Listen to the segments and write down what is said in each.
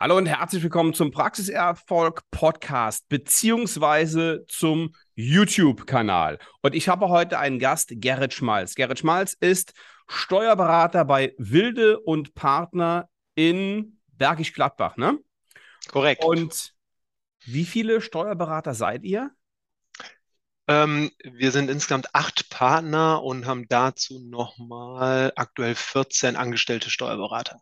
Hallo und herzlich willkommen zum Praxiserfolg Podcast beziehungsweise zum YouTube-Kanal. Und ich habe heute einen Gast, Gerrit Schmalz. Gerrit Schmalz ist Steuerberater bei Wilde und Partner in Bergisch Gladbach, ne? Korrekt. Und wie viele Steuerberater seid ihr? Ähm, wir sind insgesamt acht Partner und haben dazu nochmal aktuell 14 angestellte Steuerberater.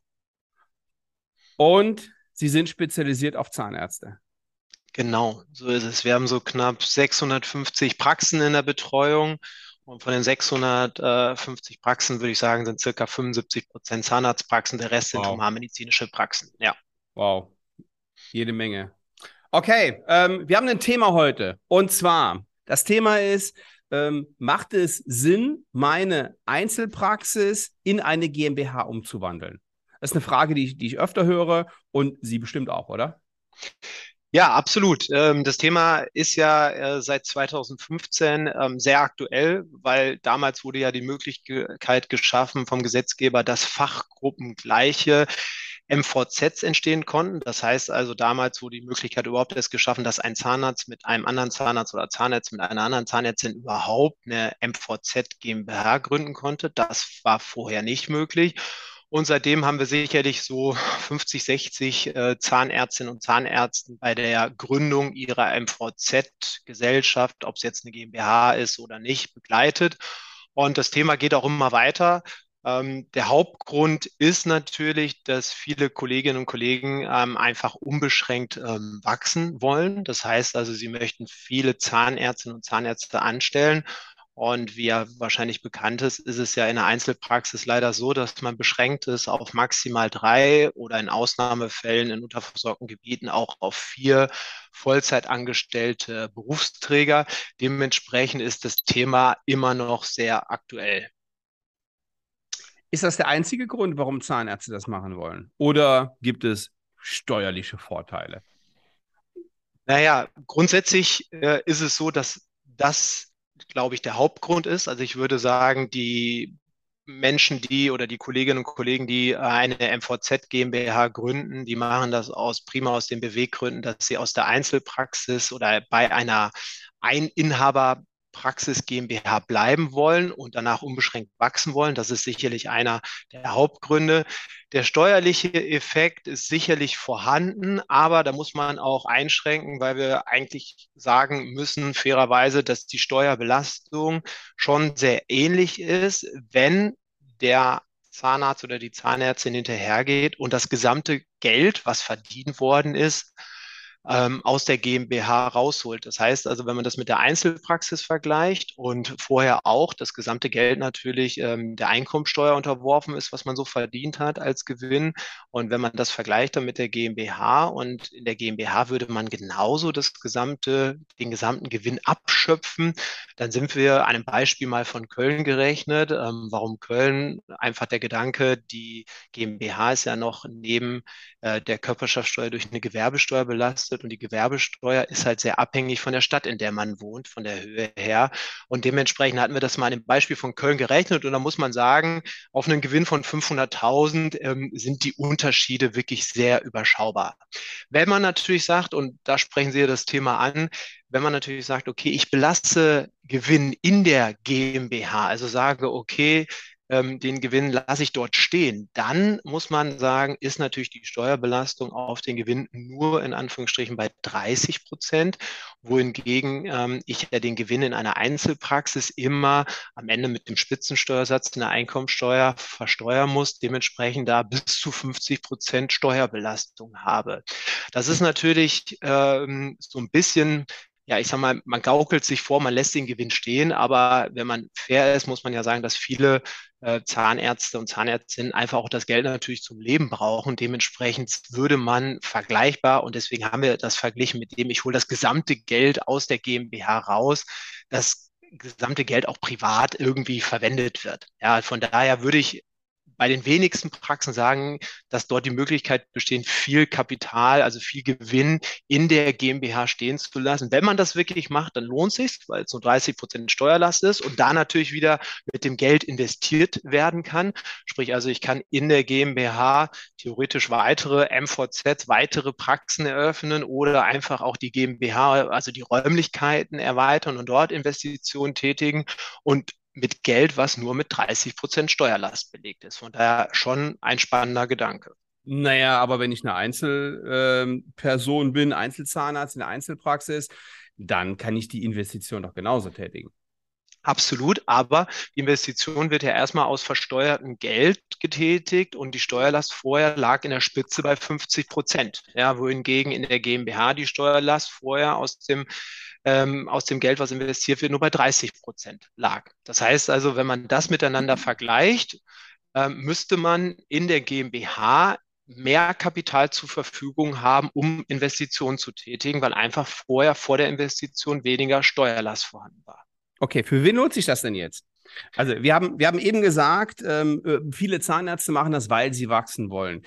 Und Sie sind spezialisiert auf Zahnärzte. Genau, so ist es. Wir haben so knapp 650 Praxen in der Betreuung. Und von den 650 Praxen würde ich sagen, sind circa 75 Prozent Zahnarztpraxen, der Rest wow. sind humanmedizinische Praxen. Ja. Wow. Jede Menge. Okay, ähm, wir haben ein Thema heute. Und zwar, das Thema ist, ähm, macht es Sinn, meine Einzelpraxis in eine GmbH umzuwandeln? Das ist eine Frage, die ich, die ich öfter höre und Sie bestimmt auch, oder? Ja, absolut. Ähm, das Thema ist ja äh, seit 2015 ähm, sehr aktuell, weil damals wurde ja die Möglichkeit geschaffen vom Gesetzgeber, dass fachgruppengleiche MVZs entstehen konnten. Das heißt also, damals wurde die Möglichkeit überhaupt erst geschaffen, dass ein Zahnarzt mit einem anderen Zahnarzt oder Zahnarzt mit einer anderen Zahnärztin überhaupt eine MVZ GmbH gründen konnte. Das war vorher nicht möglich. Und seitdem haben wir sicherlich so 50, 60 äh, Zahnärztinnen und Zahnärzten bei der Gründung ihrer MVZ-Gesellschaft, ob es jetzt eine GmbH ist oder nicht, begleitet. Und das Thema geht auch immer weiter. Ähm, der Hauptgrund ist natürlich, dass viele Kolleginnen und Kollegen ähm, einfach unbeschränkt ähm, wachsen wollen. Das heißt also, sie möchten viele Zahnärztinnen und Zahnärzte anstellen und wie ja wahrscheinlich bekannt ist, ist es ja in der Einzelpraxis leider so, dass man beschränkt ist auf maximal drei oder in Ausnahmefällen in unterversorgten Gebieten auch auf vier Vollzeitangestellte Berufsträger. Dementsprechend ist das Thema immer noch sehr aktuell. Ist das der einzige Grund, warum Zahnärzte das machen wollen? Oder gibt es steuerliche Vorteile? Naja, grundsätzlich äh, ist es so, dass das glaube ich, der Hauptgrund ist. Also ich würde sagen, die Menschen, die oder die Kolleginnen und Kollegen, die eine MVZ GmbH gründen, die machen das aus prima aus den Beweggründen, dass sie aus der Einzelpraxis oder bei einer Eininhaber Praxis GmbH bleiben wollen und danach unbeschränkt wachsen wollen. Das ist sicherlich einer der Hauptgründe. Der steuerliche Effekt ist sicherlich vorhanden, aber da muss man auch einschränken, weil wir eigentlich sagen müssen, fairerweise, dass die Steuerbelastung schon sehr ähnlich ist, wenn der Zahnarzt oder die Zahnärztin hinterhergeht und das gesamte Geld, was verdient worden ist, ähm, aus der GmbH rausholt. Das heißt also, wenn man das mit der Einzelpraxis vergleicht und vorher auch das gesamte Geld natürlich ähm, der Einkommensteuer unterworfen ist, was man so verdient hat als Gewinn. Und wenn man das vergleicht dann mit der GmbH und in der GmbH würde man genauso das gesamte, den gesamten Gewinn abschöpfen, dann sind wir einem Beispiel mal von Köln gerechnet. Ähm, warum Köln? Einfach der Gedanke, die GmbH ist ja noch neben äh, der Körperschaftssteuer durch eine Gewerbesteuer belastet belastet und die Gewerbesteuer ist halt sehr abhängig von der Stadt, in der man wohnt, von der Höhe her. Und dementsprechend hatten wir das mal im Beispiel von Köln gerechnet und da muss man sagen, auf einen Gewinn von 500.000 ähm, sind die Unterschiede wirklich sehr überschaubar. Wenn man natürlich sagt, und da sprechen Sie ja das Thema an, wenn man natürlich sagt, okay, ich belasse Gewinn in der GmbH, also sage, okay, ähm, den Gewinn lasse ich dort stehen, dann muss man sagen, ist natürlich die Steuerbelastung auf den Gewinn nur in Anführungsstrichen bei 30 Prozent, wohingegen ähm, ich ja den Gewinn in einer Einzelpraxis immer am Ende mit dem Spitzensteuersatz in der Einkommensteuer versteuern muss, dementsprechend da bis zu 50 Prozent Steuerbelastung habe. Das ist natürlich ähm, so ein bisschen ja, ich sag mal, man gaukelt sich vor, man lässt den Gewinn stehen, aber wenn man fair ist, muss man ja sagen, dass viele äh, Zahnärzte und Zahnärztinnen einfach auch das Geld natürlich zum Leben brauchen. Dementsprechend würde man vergleichbar, und deswegen haben wir das verglichen mit dem, ich hole das gesamte Geld aus der GmbH raus, das gesamte Geld auch privat irgendwie verwendet wird. Ja, von daher würde ich bei den wenigsten Praxen sagen, dass dort die Möglichkeit besteht, viel Kapital, also viel Gewinn in der GmbH stehen zu lassen. Wenn man das wirklich macht, dann lohnt sich, weil es nur 30 Prozent Steuerlast ist und da natürlich wieder mit dem Geld investiert werden kann. Sprich also, ich kann in der GmbH theoretisch weitere MVZ, weitere Praxen eröffnen oder einfach auch die GmbH, also die Räumlichkeiten erweitern und dort Investitionen tätigen und mit Geld, was nur mit 30 Prozent Steuerlast belegt ist. Von daher schon ein spannender Gedanke. Naja, aber wenn ich eine Einzelperson ähm, bin, Einzelzahnarzt in der Einzelpraxis, dann kann ich die Investition doch genauso tätigen. Absolut, aber die Investition wird ja erstmal aus versteuertem Geld getätigt und die Steuerlast vorher lag in der Spitze bei 50 Prozent. Ja, wohingegen in der GmbH die Steuerlast vorher aus dem ähm, aus dem Geld, was investiert wird, nur bei 30 Prozent lag. Das heißt also, wenn man das miteinander vergleicht, ähm, müsste man in der GmbH mehr Kapital zur Verfügung haben, um Investitionen zu tätigen, weil einfach vorher vor der Investition weniger Steuerlast vorhanden war. Okay, für wen nutzt sich das denn jetzt? Also wir haben, wir haben eben gesagt, ähm, äh, viele Zahnärzte machen das, weil sie wachsen wollen.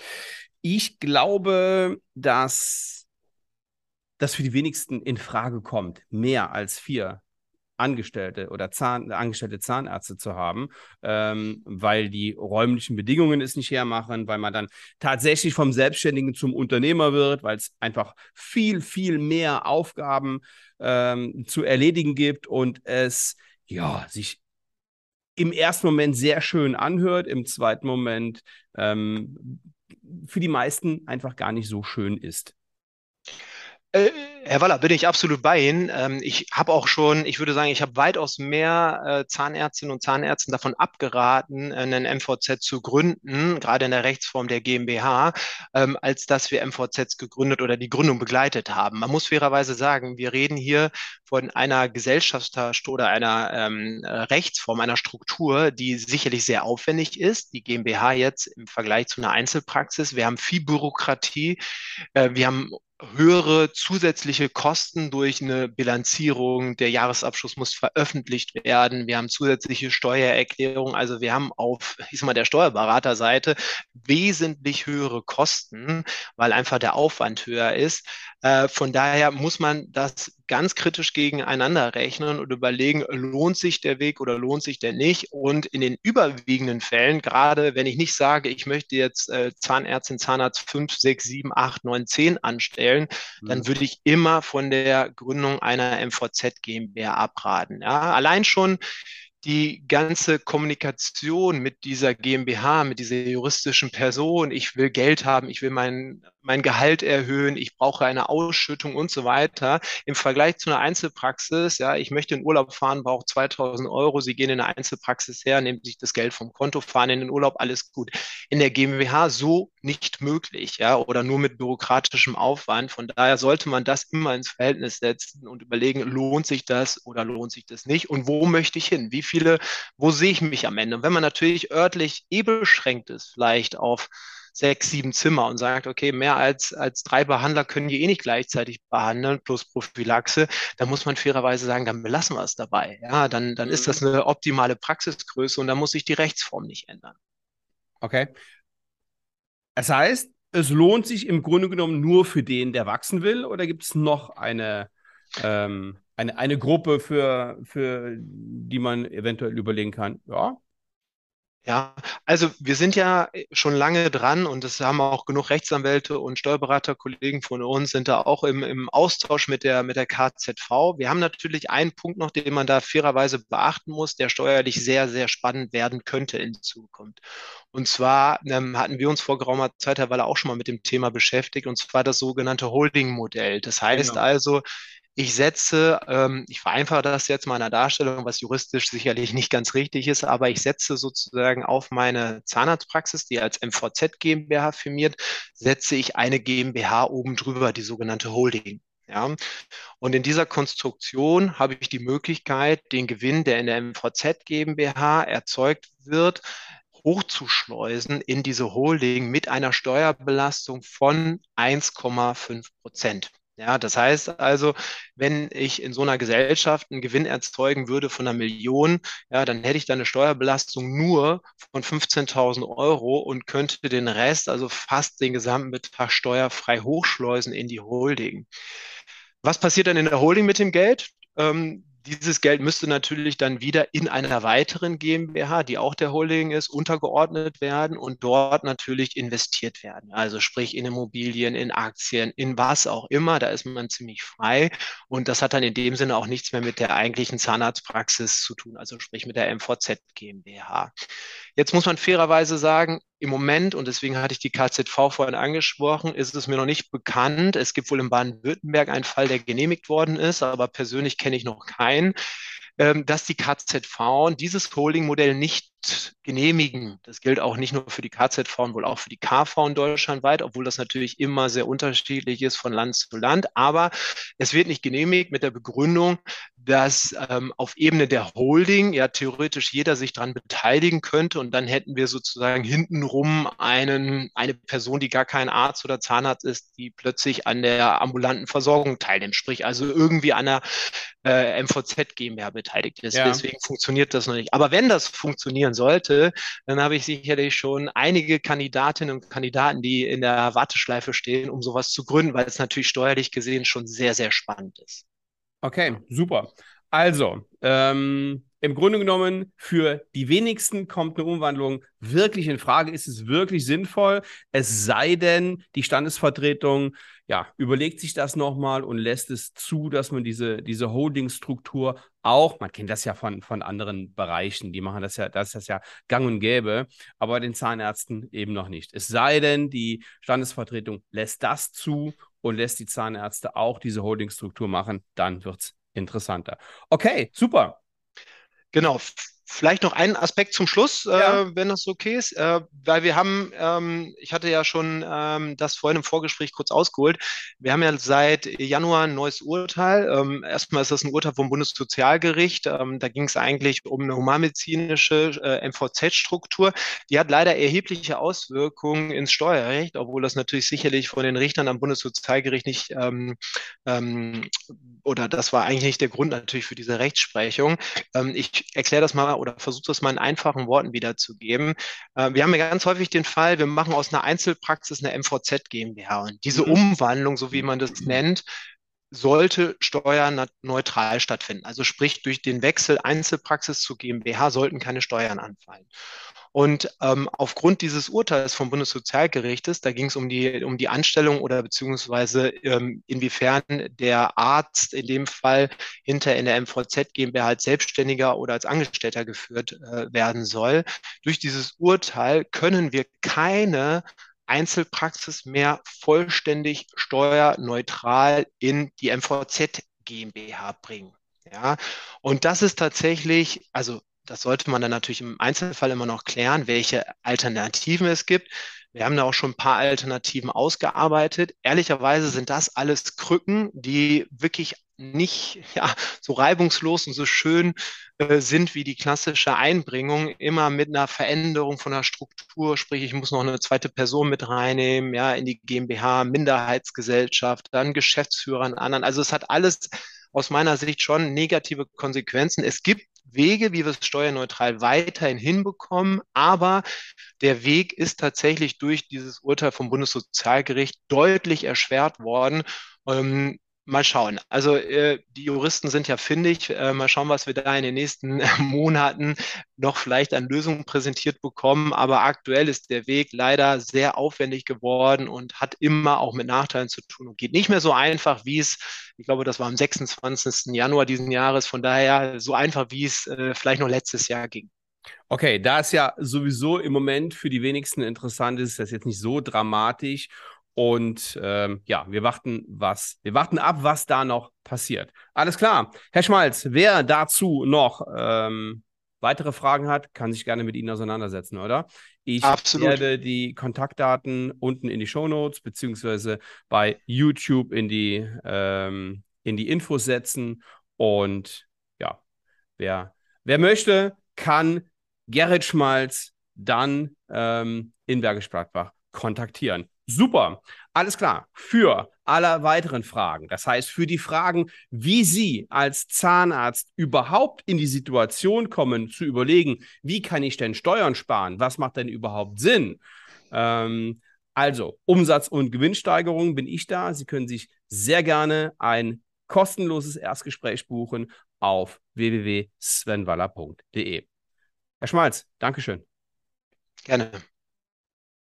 Ich glaube, dass das für die wenigsten in Frage kommt, mehr als vier Angestellte oder Zahn, angestellte Zahnärzte zu haben, ähm, weil die räumlichen Bedingungen es nicht hermachen, weil man dann tatsächlich vom Selbstständigen zum Unternehmer wird, weil es einfach viel, viel mehr Aufgaben ähm, zu erledigen gibt und es ja sich im ersten Moment sehr schön anhört, im zweiten Moment ähm, für die meisten einfach gar nicht so schön ist. Äh, Herr Waller, bin ich absolut bei Ihnen. Ähm, ich habe auch schon, ich würde sagen, ich habe weitaus mehr äh, Zahnärztinnen und Zahnärzten davon abgeraten, einen MVZ zu gründen, gerade in der Rechtsform der GmbH, ähm, als dass wir MVZs gegründet oder die Gründung begleitet haben. Man muss fairerweise sagen, wir reden hier von einer Gesellschaftsstruktur oder einer ähm, Rechtsform, einer Struktur, die sicherlich sehr aufwendig ist. Die GmbH jetzt im Vergleich zu einer Einzelpraxis. Wir haben viel Bürokratie. Äh, wir haben höhere zusätzliche Kosten durch eine Bilanzierung. Der Jahresabschluss muss veröffentlicht werden. Wir haben zusätzliche Steuererklärungen. Also wir haben auf, ich sag mal, der Steuerberaterseite wesentlich höhere Kosten, weil einfach der Aufwand höher ist. Äh, von daher muss man das ganz kritisch gegeneinander rechnen und überlegen, lohnt sich der Weg oder lohnt sich der nicht? Und in den überwiegenden Fällen, gerade wenn ich nicht sage, ich möchte jetzt äh, Zahnärztin, Zahnarzt 5, 6, 7, 8, 9, 10 anstellen, mhm. dann würde ich immer von der Gründung einer MVZ GmbH abraten. Ja, allein schon die ganze Kommunikation mit dieser GmbH, mit dieser juristischen Person, ich will Geld haben, ich will mein, mein Gehalt erhöhen, ich brauche eine Ausschüttung und so weiter. Im Vergleich zu einer Einzelpraxis, ja, ich möchte in Urlaub fahren, brauche 2000 Euro, Sie gehen in eine Einzelpraxis her, nehmen sich das Geld vom Konto, fahren in den Urlaub, alles gut. In der GmbH so nicht möglich, ja, oder nur mit bürokratischem Aufwand. Von daher sollte man das immer ins Verhältnis setzen und überlegen, lohnt sich das oder lohnt sich das nicht und wo möchte ich hin? Wie viele, wo sehe ich mich am Ende? Und wenn man natürlich örtlich eh beschränkt ist, vielleicht auf sechs, sieben Zimmer und sagt, okay, mehr als, als drei Behandler können die eh nicht gleichzeitig behandeln, plus Prophylaxe, dann muss man fairerweise sagen, dann belassen wir es dabei. Ja, dann, dann ist das mhm. eine optimale Praxisgröße und dann muss sich die Rechtsform nicht ändern. Okay. Das heißt, es lohnt sich im Grunde genommen nur für den, der wachsen will, oder gibt es noch eine, ähm, eine, eine Gruppe, für, für die man eventuell überlegen kann, ja, ja, also wir sind ja schon lange dran und es haben auch genug Rechtsanwälte und Steuerberaterkollegen von uns sind da auch im, im Austausch mit der, mit der KZV. Wir haben natürlich einen Punkt noch, den man da fairerweise beachten muss, der steuerlich sehr, sehr spannend werden könnte in Zukunft. Und zwar ähm, hatten wir uns vor geraumer Zeit, Herr Waller, auch schon mal mit dem Thema beschäftigt, und zwar das sogenannte Holding-Modell. Das heißt genau. also, ich setze, ähm, ich vereinfache das jetzt mal in der Darstellung, was juristisch sicherlich nicht ganz richtig ist, aber ich setze sozusagen auf meine Zahnarztpraxis, die als MVZ GmbH firmiert, setze ich eine GmbH oben drüber, die sogenannte Holding. Ja, und in dieser Konstruktion habe ich die Möglichkeit, den Gewinn, der in der MVZ GmbH erzeugt wird, hochzuschleusen in diese Holding mit einer Steuerbelastung von 1,5 Prozent. Ja, das heißt also, wenn ich in so einer Gesellschaft einen Gewinn erzeugen würde von einer Million, ja, dann hätte ich da eine Steuerbelastung nur von 15.000 Euro und könnte den Rest, also fast den gesamten Betrag steuerfrei hochschleusen in die Holding. Was passiert dann in der Holding mit dem Geld? Ähm, dieses Geld müsste natürlich dann wieder in einer weiteren GmbH, die auch der Holding ist, untergeordnet werden und dort natürlich investiert werden. Also sprich in Immobilien, in Aktien, in was auch immer. Da ist man ziemlich frei. Und das hat dann in dem Sinne auch nichts mehr mit der eigentlichen Zahnarztpraxis zu tun, also sprich mit der MVZ GmbH. Jetzt muss man fairerweise sagen, im Moment, und deswegen hatte ich die KZV vorhin angesprochen, ist es mir noch nicht bekannt. Es gibt wohl in Baden-Württemberg einen Fall, der genehmigt worden ist, aber persönlich kenne ich noch keinen, ähm, dass die KZV dieses Holding-Modell nicht genehmigen. Das gilt auch nicht nur für die KZV, wohl auch für die KV deutschlandweit, obwohl das natürlich immer sehr unterschiedlich ist von Land zu Land. Aber es wird nicht genehmigt mit der Begründung, dass ähm, auf Ebene der Holding ja theoretisch jeder sich daran beteiligen könnte und dann hätten wir sozusagen hintenrum einen, eine Person, die gar kein Arzt oder Zahnarzt ist, die plötzlich an der ambulanten Versorgung teilnimmt, sprich also irgendwie an der äh, MVZ GmbH beteiligt ist. Ja. Deswegen funktioniert das noch nicht. Aber wenn das funktionieren sollte, dann habe ich sicherlich schon einige Kandidatinnen und Kandidaten, die in der Warteschleife stehen, um sowas zu gründen, weil es natürlich steuerlich gesehen schon sehr, sehr spannend ist. Okay, super. Also, ähm, im Grunde genommen, für die wenigsten kommt eine Umwandlung wirklich in Frage. Ist es wirklich sinnvoll? Es sei denn, die Standesvertretung ja, überlegt sich das nochmal und lässt es zu, dass man diese, diese Holdingstruktur auch, man kennt das ja von, von anderen Bereichen, die machen das ja, das ist das ja gang und gäbe, aber den Zahnärzten eben noch nicht. Es sei denn, die Standesvertretung lässt das zu und lässt die Zahnärzte auch diese Holdingstruktur machen, dann wird es interessanter. Okay, super. Genau. Vielleicht noch einen Aspekt zum Schluss, ja. äh, wenn das okay ist, äh, weil wir haben, ähm, ich hatte ja schon ähm, das vorhin im Vorgespräch kurz ausgeholt, wir haben ja seit Januar ein neues Urteil. Ähm, erstmal ist das ein Urteil vom Bundessozialgericht. Ähm, da ging es eigentlich um eine humanmedizinische äh, MVZ-Struktur. Die hat leider erhebliche Auswirkungen ins Steuerrecht, obwohl das natürlich sicherlich von den Richtern am Bundessozialgericht nicht ähm, ähm, oder das war eigentlich nicht der Grund natürlich für diese Rechtsprechung. Ich erkläre das mal oder versuche das mal in einfachen Worten wiederzugeben. Äh, wir haben ja ganz häufig den Fall, wir machen aus einer Einzelpraxis eine MVZ GmbH und diese mhm. Umwandlung, so wie man das nennt, sollte steuerneutral stattfinden. Also sprich, durch den Wechsel Einzelpraxis zu GmbH sollten keine Steuern anfallen. Und ähm, aufgrund dieses Urteils vom Bundessozialgerichtes, da ging es um die, um die Anstellung oder beziehungsweise ähm, inwiefern der Arzt in dem Fall hinter in der MVZ GmbH als Selbstständiger oder als Angestellter geführt äh, werden soll. Durch dieses Urteil können wir keine Einzelpraxis mehr vollständig steuerneutral in die MVZ GmbH bringen. Ja, und das ist tatsächlich, also das sollte man dann natürlich im Einzelfall immer noch klären, welche Alternativen es gibt. Wir haben da auch schon ein paar Alternativen ausgearbeitet. Ehrlicherweise sind das alles Krücken, die wirklich nicht ja, so reibungslos und so schön äh, sind wie die klassische Einbringung, immer mit einer Veränderung von der Struktur, sprich ich muss noch eine zweite Person mit reinnehmen, ja, in die GmbH, Minderheitsgesellschaft, dann Geschäftsführer, anderen. Also es hat alles aus meiner Sicht schon negative Konsequenzen. Es gibt Wege, wie wir es steuerneutral weiterhin hinbekommen. Aber der Weg ist tatsächlich durch dieses Urteil vom Bundessozialgericht deutlich erschwert worden. Ähm, mal schauen. Also äh, die Juristen sind ja findig. Äh, mal schauen, was wir da in den nächsten Monaten noch vielleicht an Lösungen präsentiert bekommen. Aber aktuell ist der Weg leider sehr aufwendig geworden und hat immer auch mit Nachteilen zu tun und geht nicht mehr so einfach, wie es, ich glaube, das war am 26. Januar diesen Jahres. Von daher so einfach, wie es äh, vielleicht noch letztes Jahr ging. Okay, da ist ja sowieso im Moment für die wenigsten interessant ist, das jetzt nicht so dramatisch. Und ähm, ja, wir warten, was, wir warten ab, was da noch passiert. Alles klar. Herr Schmalz, wer dazu noch ähm, weitere Fragen hat, kann sich gerne mit Ihnen auseinandersetzen, oder? Ich Absolut. werde die Kontaktdaten unten in die Show Notes beziehungsweise bei YouTube in die, ähm, in die Infos setzen. Und ja, wer, wer möchte, kann Gerrit Schmalz dann ähm, in Bergisch Gladbach kontaktieren. Super, alles klar. Für alle weiteren Fragen, das heißt für die Fragen, wie Sie als Zahnarzt überhaupt in die Situation kommen, zu überlegen, wie kann ich denn Steuern sparen, was macht denn überhaupt Sinn? Ähm, also Umsatz- und Gewinnsteigerung bin ich da. Sie können sich sehr gerne ein kostenloses Erstgespräch buchen auf www.svenwaller.de. Herr Schmalz, Dankeschön. Gerne.